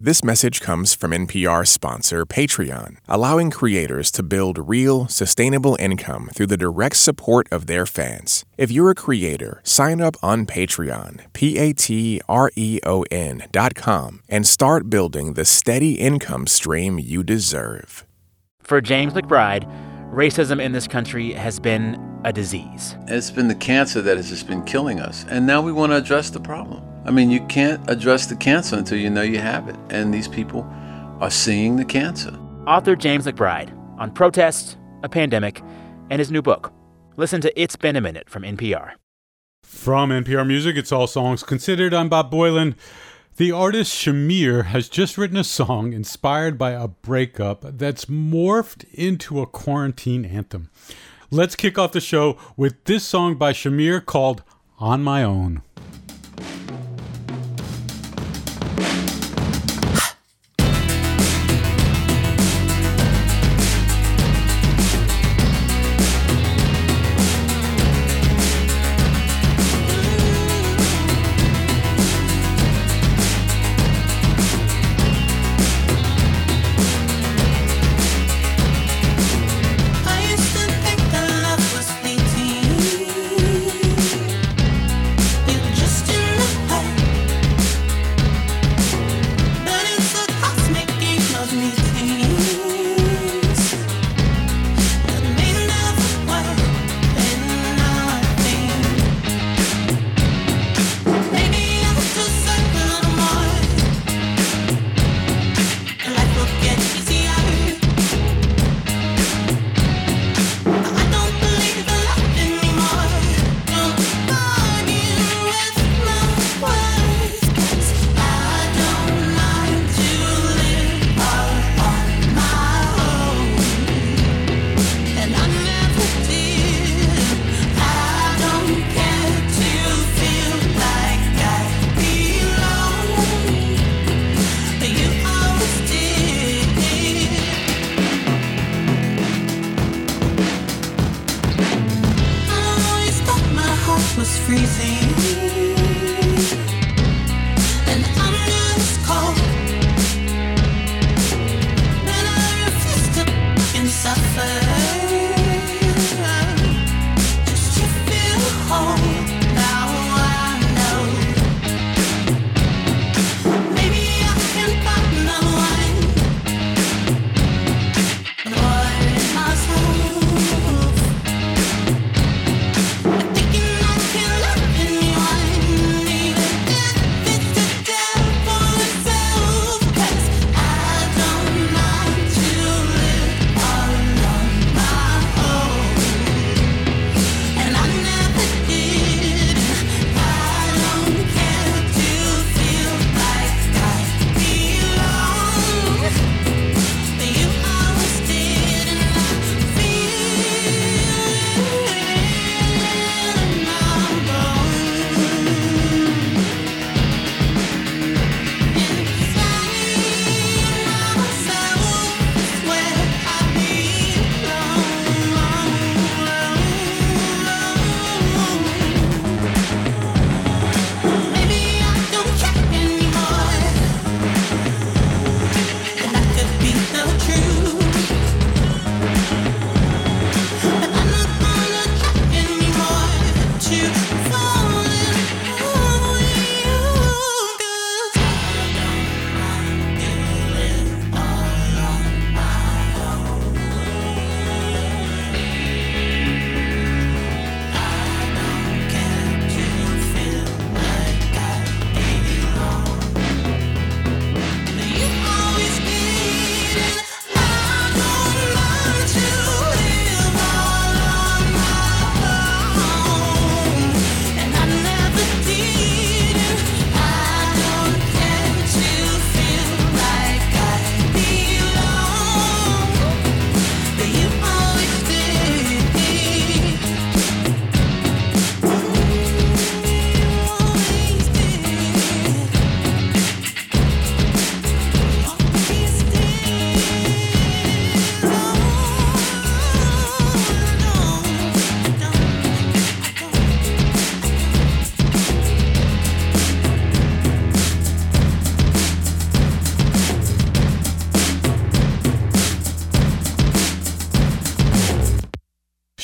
This message comes from NPR sponsor Patreon, allowing creators to build real, sustainable income through the direct support of their fans. If you're a creator, sign up on Patreon, P A T R E O N dot com, and start building the steady income stream you deserve. For James McBride, racism in this country has been a disease. It's been the cancer that has just been killing us. And now we want to address the problem. I mean, you can't address the cancer until you know you have it. And these people are seeing the cancer. Author James McBride on protest, a pandemic, and his new book. Listen to It's Been a Minute from NPR. From NPR Music, it's All Songs Considered. I'm Bob Boilen. The artist Shamir has just written a song inspired by a breakup that's morphed into a quarantine anthem. Let's kick off the show with this song by Shamir called On My Own.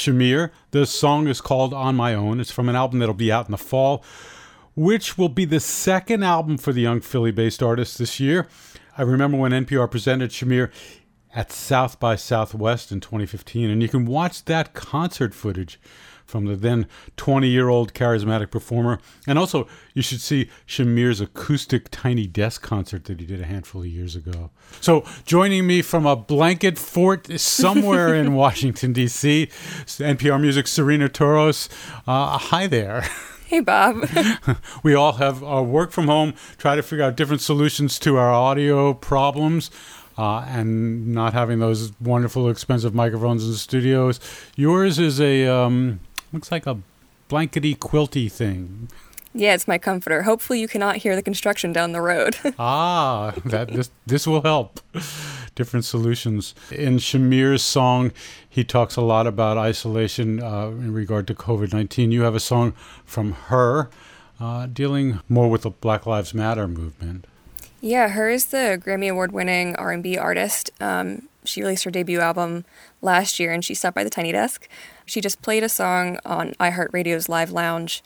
Shamir. The song is called On My Own. It's from an album that'll be out in the fall, which will be the second album for the young Philly based artist this year. I remember when NPR presented Shamir at South by Southwest in 2015, and you can watch that concert footage from the then 20 year old charismatic performer. And also, you should see Shamir's acoustic tiny desk concert that he did a handful of years ago. So, joining me from a blanket fort somewhere in Washington, D.C., NPR Music, Serena Toros. Uh, hi there. Hey, Bob. we all have uh, work from home, try to figure out different solutions to our audio problems. Uh, and not having those wonderful, expensive microphones in the studios. Yours is a um, Looks like a blankety quilty thing. Yeah, it's my comforter. Hopefully, you cannot hear the construction down the road. ah, that this this will help. Different solutions. In Shamir's song, he talks a lot about isolation uh, in regard to COVID nineteen. You have a song from H.E.R. uh, dealing more with the Black Lives Matter movement. Yeah, H.E.R. is the Grammy Award winning R and B artist. Um, she released her debut album last year, and she stopped by the Tiny Desk. She just played a song on iHeartRadio's Live Lounge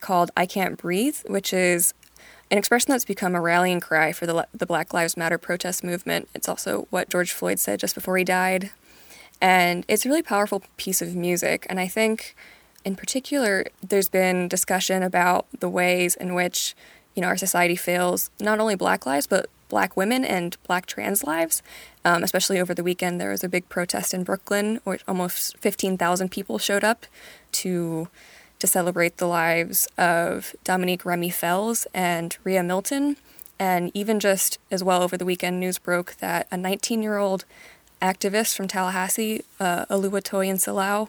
called I Can't Breathe, which is an expression that's become a rallying cry for the, the Black Lives Matter protest movement. It's also what George Floyd said just before he died. And it's a really powerful piece of music. And I think, in particular, there's been discussion about the ways in which you know our society fails not only Black lives but Black women and Black trans lives. Um, especially over the weekend, there was a big protest in Brooklyn, where almost 15,000 people showed up to to celebrate the lives of Dominique Remy Fells and Riah Milton. And even just as well over the weekend, news broke that a 19 year old activist from Tallahassee, uh, Oluwatoyin Salau,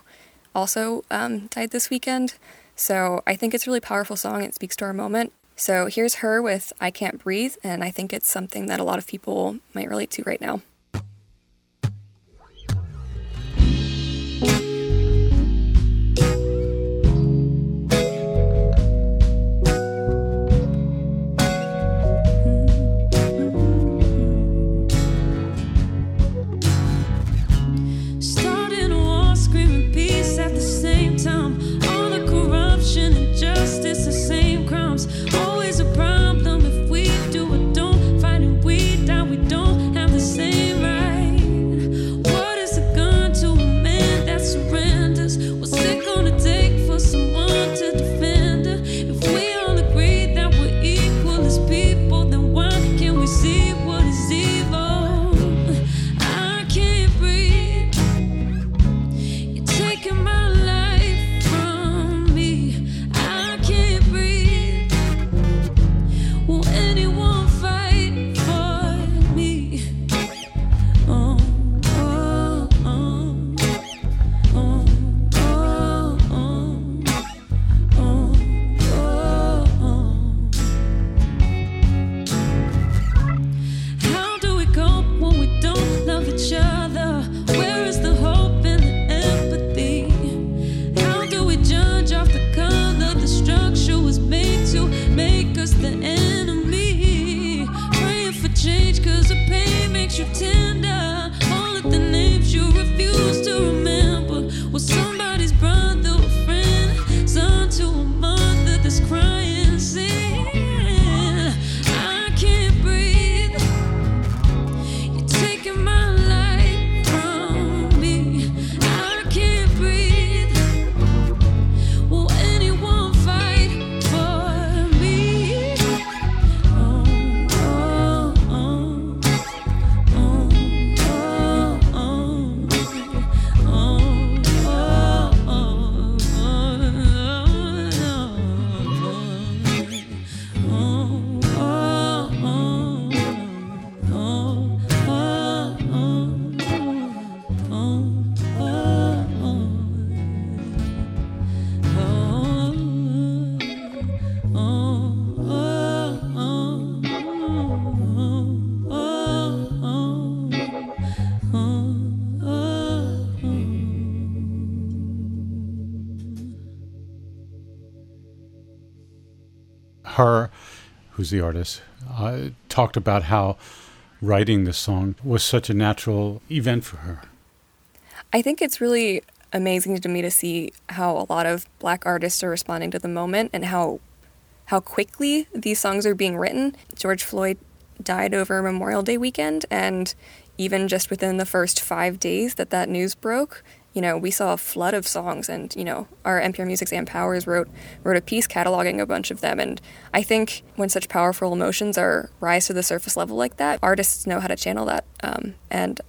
also um, died this weekend. So I think it's a really powerful song. It speaks to our moment. So here's H.E.R. with I Can't Breathe, and I think it's something that a lot of people might relate to right now. Who's the artist, uh, talked about how writing the song was such a natural event for her. I think it's really amazing to me to see how a lot of black artists are responding to the moment and how how quickly these songs are being written. George Floyd died over Memorial Day weekend and even just within the first 5 days that that news broke, you know, we saw a flood of songs and, you know, our NPR Music's Ann Powers wrote wrote a piece cataloging a bunch of them and I think when such powerful emotions are rise to the surface level like that, artists know how to channel that. Um, and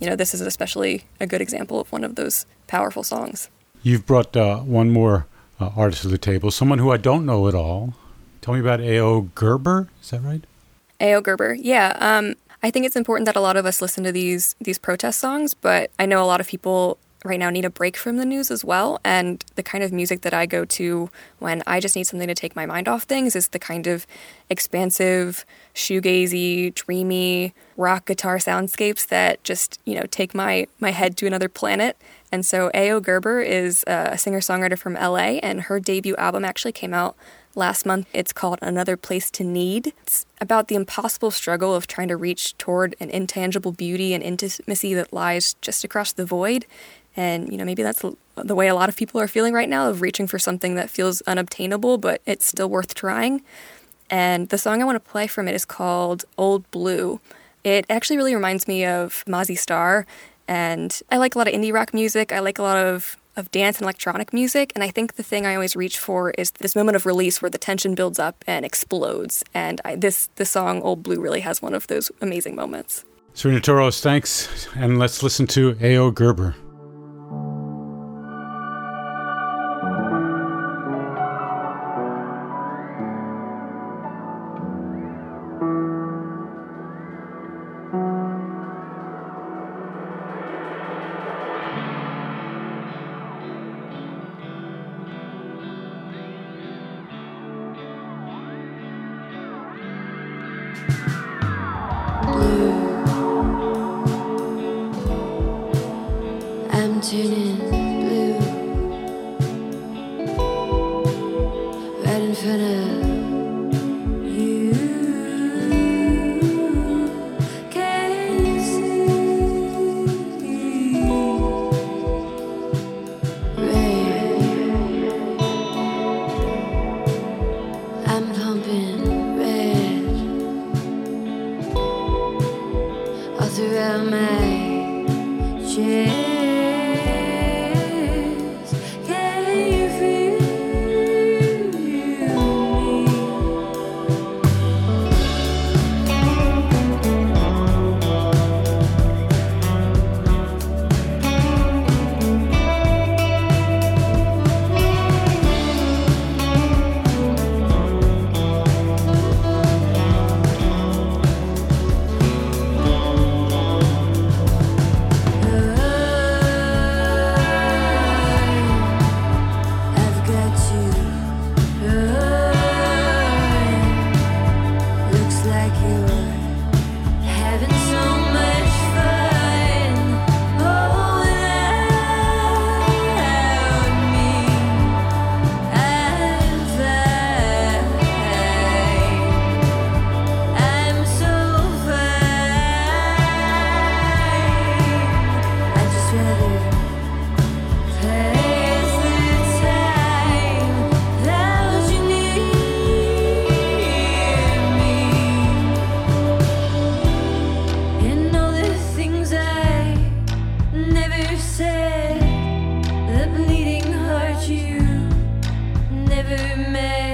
you know, this is especially a good example of one of those powerful songs. You've brought uh, one more uh, artist to the table, someone who I don't know at all. Tell me about A.O. Gerber. Is that right? A.O. Gerber. Yeah. Um, I think it's important that a lot of us listen to these these protest songs, but I know a lot of people right now need a break from the news as well. And the kind of music that I go to when I just need something to take my mind off things is the kind of expansive, shoegazy, dreamy rock guitar soundscapes that just, you know, take my, my head to another planet. And so A.O. Gerber is a singer songwriter from LA, and her debut album actually came out last month. It's called Another Place to Need. It's about the impossible struggle of trying to reach toward an intangible beauty and intimacy that lies just across the void. And, you know, maybe that's the way a lot of people are feeling right now of reaching for something that feels unobtainable, but it's still worth trying. And the song I want to play from it is called Old Blue. It actually really reminds me of Mazzy Star. And I like a lot of indie rock music. I like a lot of, of dance and electronic music. And I think the thing I always reach for is this moment of release where the tension builds up and explodes. And I, this, this song, Old Blue, really has one of those amazing moments. Serena Toros, thanks. And let's listen to A.O. Gerber. plus, mais.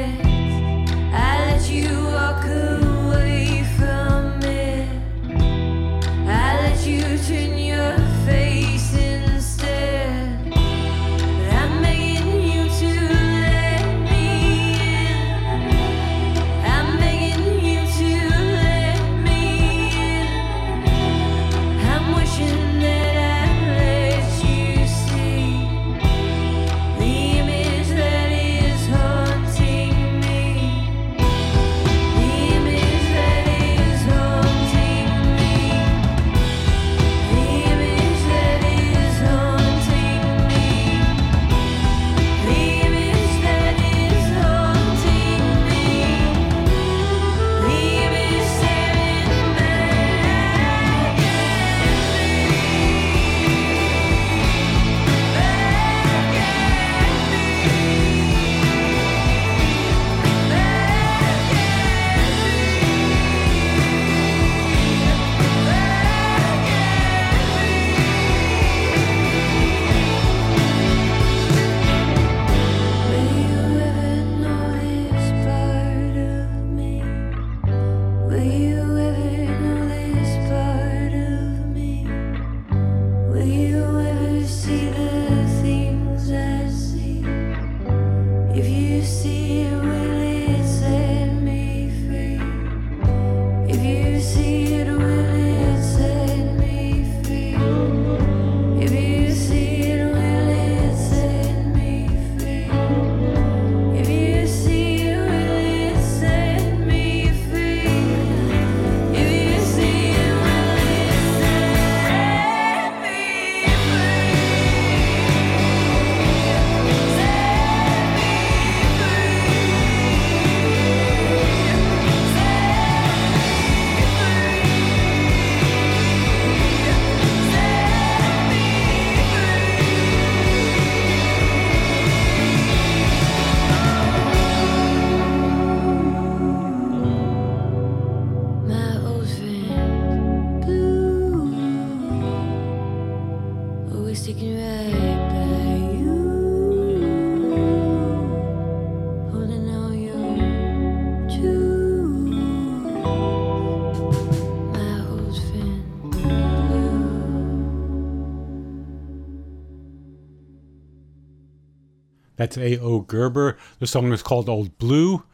That's A.O. Gerber. The song is called Old Blue.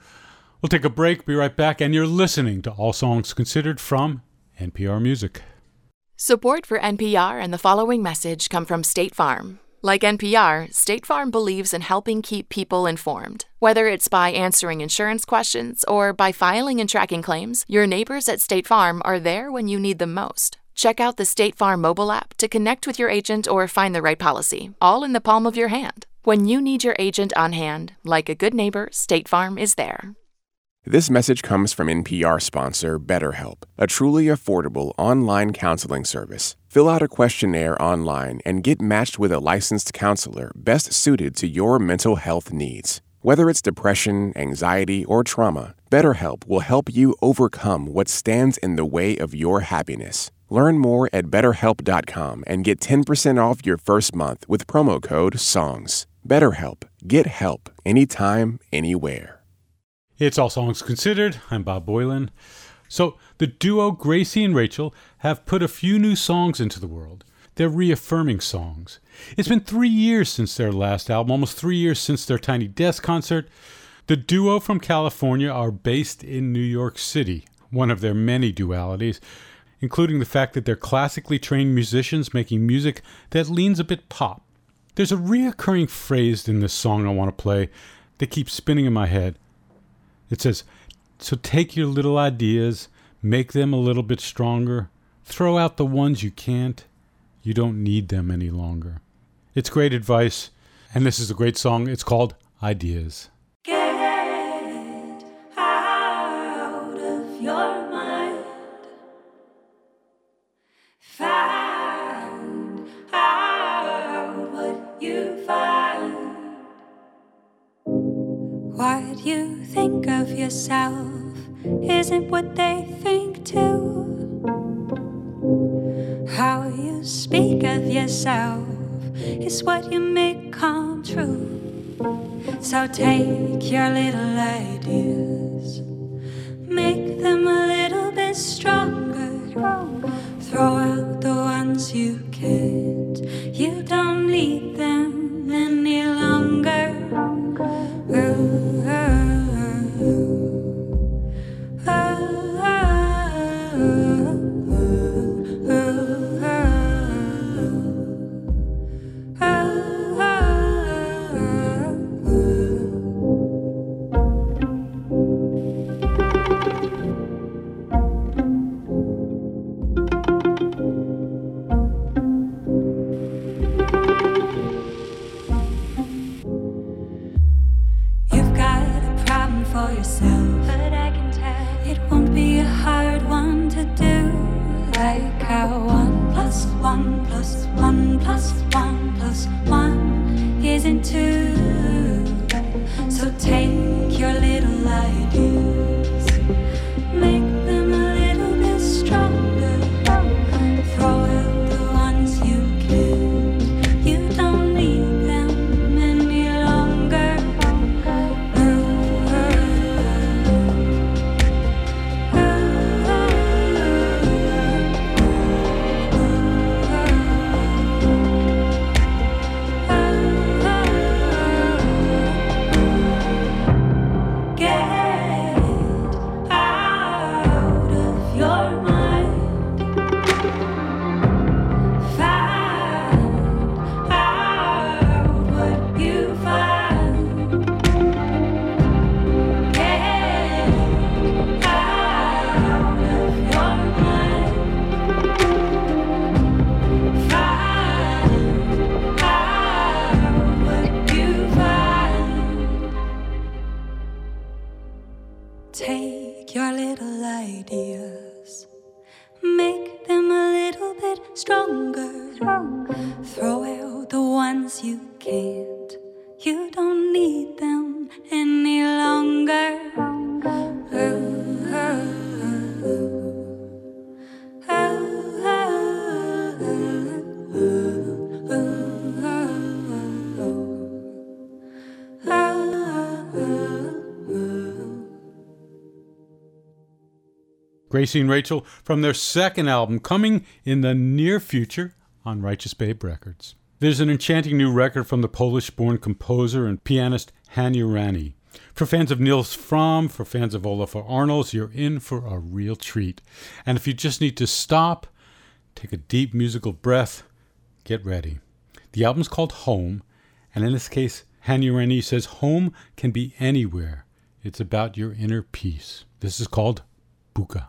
We'll take a break, be right back, and you're listening to All Songs Considered from NPR Music. Support for NPR and the following message come from State Farm. Like NPR, State Farm believes in helping keep people informed. Whether it's by answering insurance questions or by filing and tracking claims, your neighbors at State Farm are there when you need them most. Check out the State Farm mobile app to connect with your agent or find the right policy, all in the palm of your hand. When you need your agent on hand, like a good neighbor, State Farm is there. This message comes from NPR sponsor BetterHelp, a truly affordable online counseling service. Fill out a questionnaire online and get matched with a licensed counselor best suited to your mental health needs. Whether it's depression, anxiety, or trauma, BetterHelp will help you overcome what stands in the way of your happiness. Learn more at betterhelp.com and get 10% off your first month with promo code SONGS. BetterHelp. Get help anytime, anywhere. It's All Songs Considered. I'm Bob Boilen. So, the duo Gracie and Rachel have put a few new songs into the world. They're reaffirming songs. It's been three years since their last album, almost three years since their Tiny Desk concert. The duo from California are based in New York City, one of their many dualities, including the fact that they're classically trained musicians making music that leans a bit pop. There's a reoccurring phrase in this song I want to play that keeps spinning in my head. It says, So take your little ideas, make them a little bit stronger, throw out the ones you can't. You don't need them any longer. It's great advice, and this is a great song. It's called Ideas. You think of yourself isn't what they think too. How you speak of yourself is what you make come true. So take your little ideas, make them a little bit stronger. Throw out the ones you can't. You don't need them any longer. Ooh. Gracie and Rachel from their second album coming in the near future on Righteous Babe Records. There's an enchanting new record from the Polish born composer and pianist Hania Rani. For fans of Nils Frahm, for fans of Olafur Arnalds, you're in for a real treat. And if you just need to stop, take a deep musical breath, get ready. The album's called Home, and in this case, Hania Rani says home can be anywhere. It's about your inner peace. This is called Buka.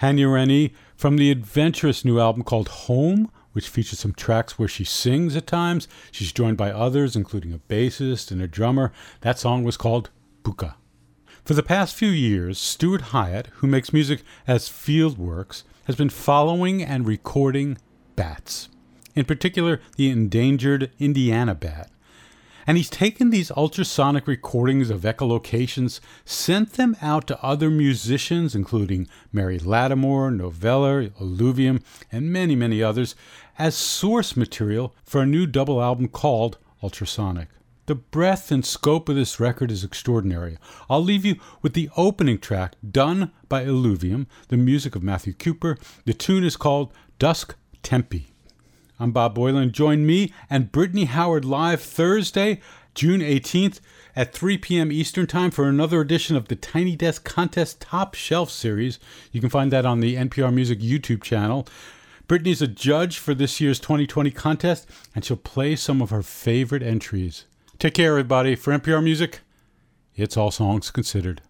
Hania Rani from the adventurous new album called Home, which features some tracks where she sings at times. She's joined by others, including a bassist and a drummer. That song was called Buka. For the past few years, Stuart Hyatt, who makes music as Field Works, has been following and recording bats, in particular the endangered Indiana bat. And he's taken these ultrasonic recordings of echolocations, sent them out to other musicians, including Mary Lattimore, Noveller, Eluvium, and many, many others, as source material for a new double album called Ultrasonic. The breadth and scope of this record is extraordinary. I'll leave you with the opening track done by Eluvium, the music of Matthew Cooper. The tune is called Dusk Tempi. I'm Bob Boilen. Join me and Brittany Howard live Thursday, June 18th at 3 p.m. Eastern Time for another edition of the Tiny Desk Contest Top Shelf Series. You can find that on the NPR Music YouTube channel. Brittany's a judge for this year's 2020 contest, and she'll play some of her favorite entries. Take care, everybody. For NPR Music, it's All Songs Considered.